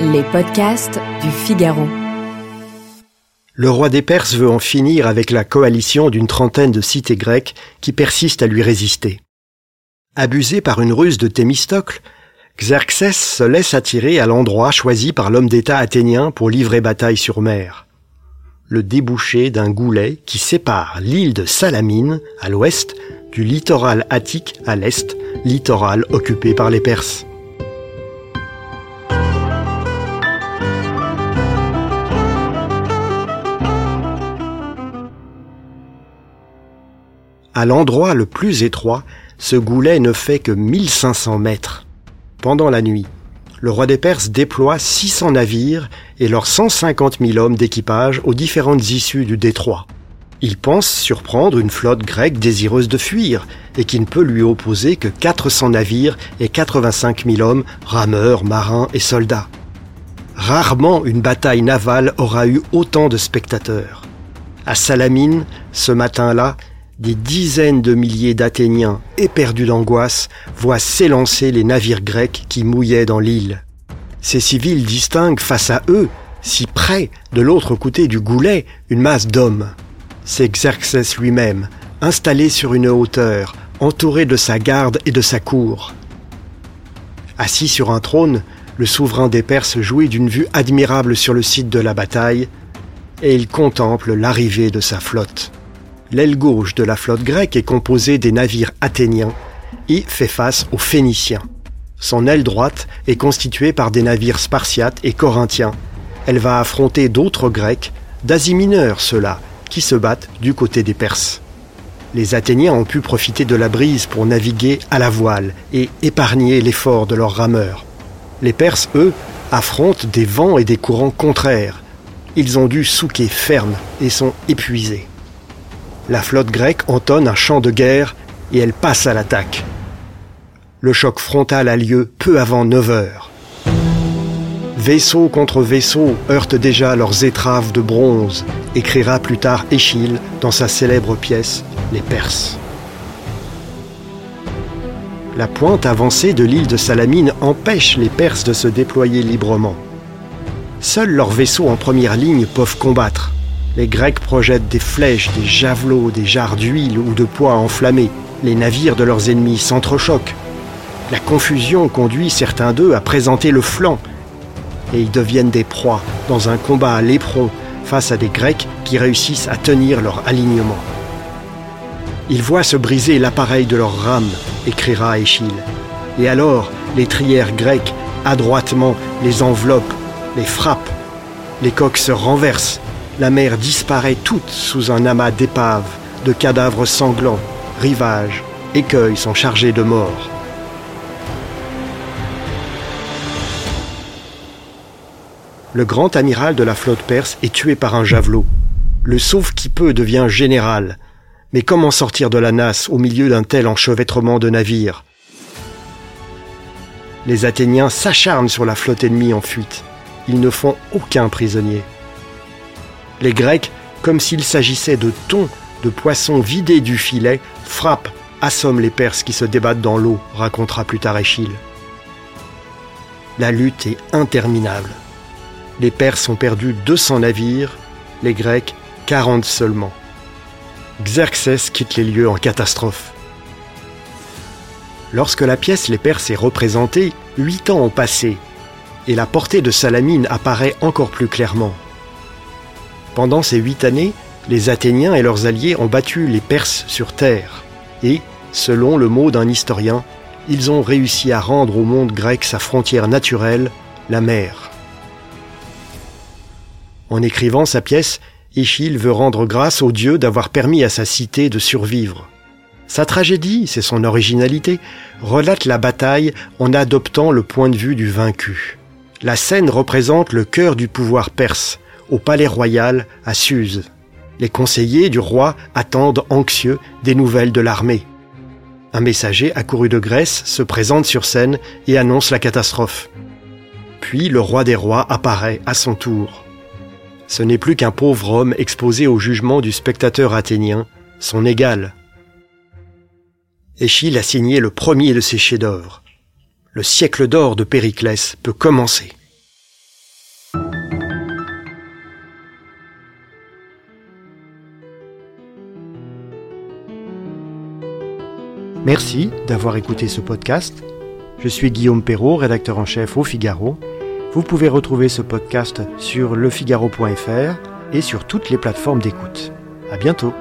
Les podcasts du Figaro. Le roi des Perses veut en finir avec la coalition d'une trentaine de cités grecques qui persistent à lui résister. Abusé par une ruse de Thémistocle, Xerxès se laisse attirer à l'endroit choisi par l'homme d'État athénien pour livrer bataille sur mer. Le débouché d'un goulet qui sépare l'île de Salamine, à l'ouest, du littoral attique à l'est, littoral occupé par les Perses. À l'endroit le plus étroit, ce goulet ne fait que 1500 mètres. Pendant la nuit, le roi des Perses déploie 600 navires et leurs 150 000 hommes d'équipage aux différentes issues du détroit. Il pense surprendre une flotte grecque désireuse de fuir et qui ne peut lui opposer que 400 navires et 85 000 hommes, rameurs, marins et soldats. Rarement une bataille navale aura eu autant de spectateurs. À Salamine, ce matin-là, des dizaines de milliers d'Athéniens, éperdus d'angoisse, voient s'élancer les navires grecs qui mouillaient dans l'île. Ces civils distinguent face à eux, si près, de l'autre côté du goulet, une masse d'hommes. C'est Xerxès lui-même, installé sur une hauteur, entouré de sa garde et de sa cour. Assis sur un trône, le souverain des Perses jouit d'une vue admirable sur le site de la bataille, et il contemple l'arrivée de sa flotte. L'aile gauche de la flotte grecque est composée des navires athéniens et fait face aux Phéniciens. Son aile droite est constituée par des navires spartiates et corinthiens. Elle va affronter d'autres Grecs, d'Asie mineure ceux-là, qui se battent du côté des Perses. Les Athéniens ont pu profiter de la brise pour naviguer à la voile et épargner l'effort de leurs rameurs. Les Perses, eux, affrontent des vents et des courants contraires. Ils ont dû souquer ferme et sont épuisés. La flotte grecque entonne un chant de guerre et elle passe à l'attaque. Le choc frontal a lieu peu avant 9 heures. Vaisseau contre vaisseau heurtent déjà leurs étraves de bronze, écrira plus tard Échille dans sa célèbre pièce Les Perses. La pointe avancée de l'île de Salamine empêche les Perses de se déployer librement. Seuls leurs vaisseaux en première ligne peuvent combattre. Les Grecs projettent des flèches, des javelots, des jarres d'huile ou de poids enflammés. Les navires de leurs ennemis s'entrechoquent. La confusion conduit certains d'eux à présenter le flanc. Et ils deviennent des proies dans un combat à l'éperon face à des Grecs qui réussissent à tenir leur alignement. Ils voient se briser l'appareil de leurs rames, écrira Échille. Et alors, les trières grecques, adroitement, les enveloppent, les frappent. Les coques se renversent la mer disparaît toute sous un amas d'épaves, de cadavres sanglants, rivages, écueils sont chargés de morts. Le grand amiral de la flotte perse est tué par un javelot. Le sauve qui peut devient général. Mais comment sortir de la nasse au milieu d'un tel enchevêtrement de navires? Les Athéniens s'acharnent sur la flotte ennemie en fuite. Ils ne font aucun prisonnier. Les Grecs, comme s'il s'agissait de thon, de poissons vidés du filet, frappent, assomment les Perses qui se débattent dans l'eau, racontera plus tard Échille. La lutte est interminable. Les Perses ont perdu 200 navires, les Grecs 40 seulement. Xerxès quitte les lieux en catastrophe. Lorsque la pièce Les Perses est représentée, huit ans ont passé, et la portée de Salamine apparaît encore plus clairement. Pendant ces huit années, les Athéniens et leurs alliés ont battu les Perses sur terre, et, selon le mot d'un historien, ils ont réussi à rendre au monde grec sa frontière naturelle, la mer. En écrivant sa pièce, Échille veut rendre grâce au dieu d'avoir permis à sa cité de survivre. Sa tragédie, c'est son originalité, relate la bataille en adoptant le point de vue du vaincu. La scène représente le cœur du pouvoir perse, au palais royal à Suse. Les conseillers du roi attendent anxieux des nouvelles de l'armée. Un messager accouru de Grèce se présente sur scène et annonce la catastrophe. Puis le roi des rois apparaît à son tour. Ce n'est plus qu'un pauvre homme exposé au jugement du spectateur athénien, son égal. Échille a signé le premier de ses chefs-d'œuvre. Le siècle d'or de Périclès peut commencer. Merci d'avoir écouté ce podcast. Je suis Guillaume Perrault, rédacteur en chef au Figaro. Vous pouvez retrouver ce podcast sur lefigaro.fr et sur toutes les plateformes d'écoute. À bientôt.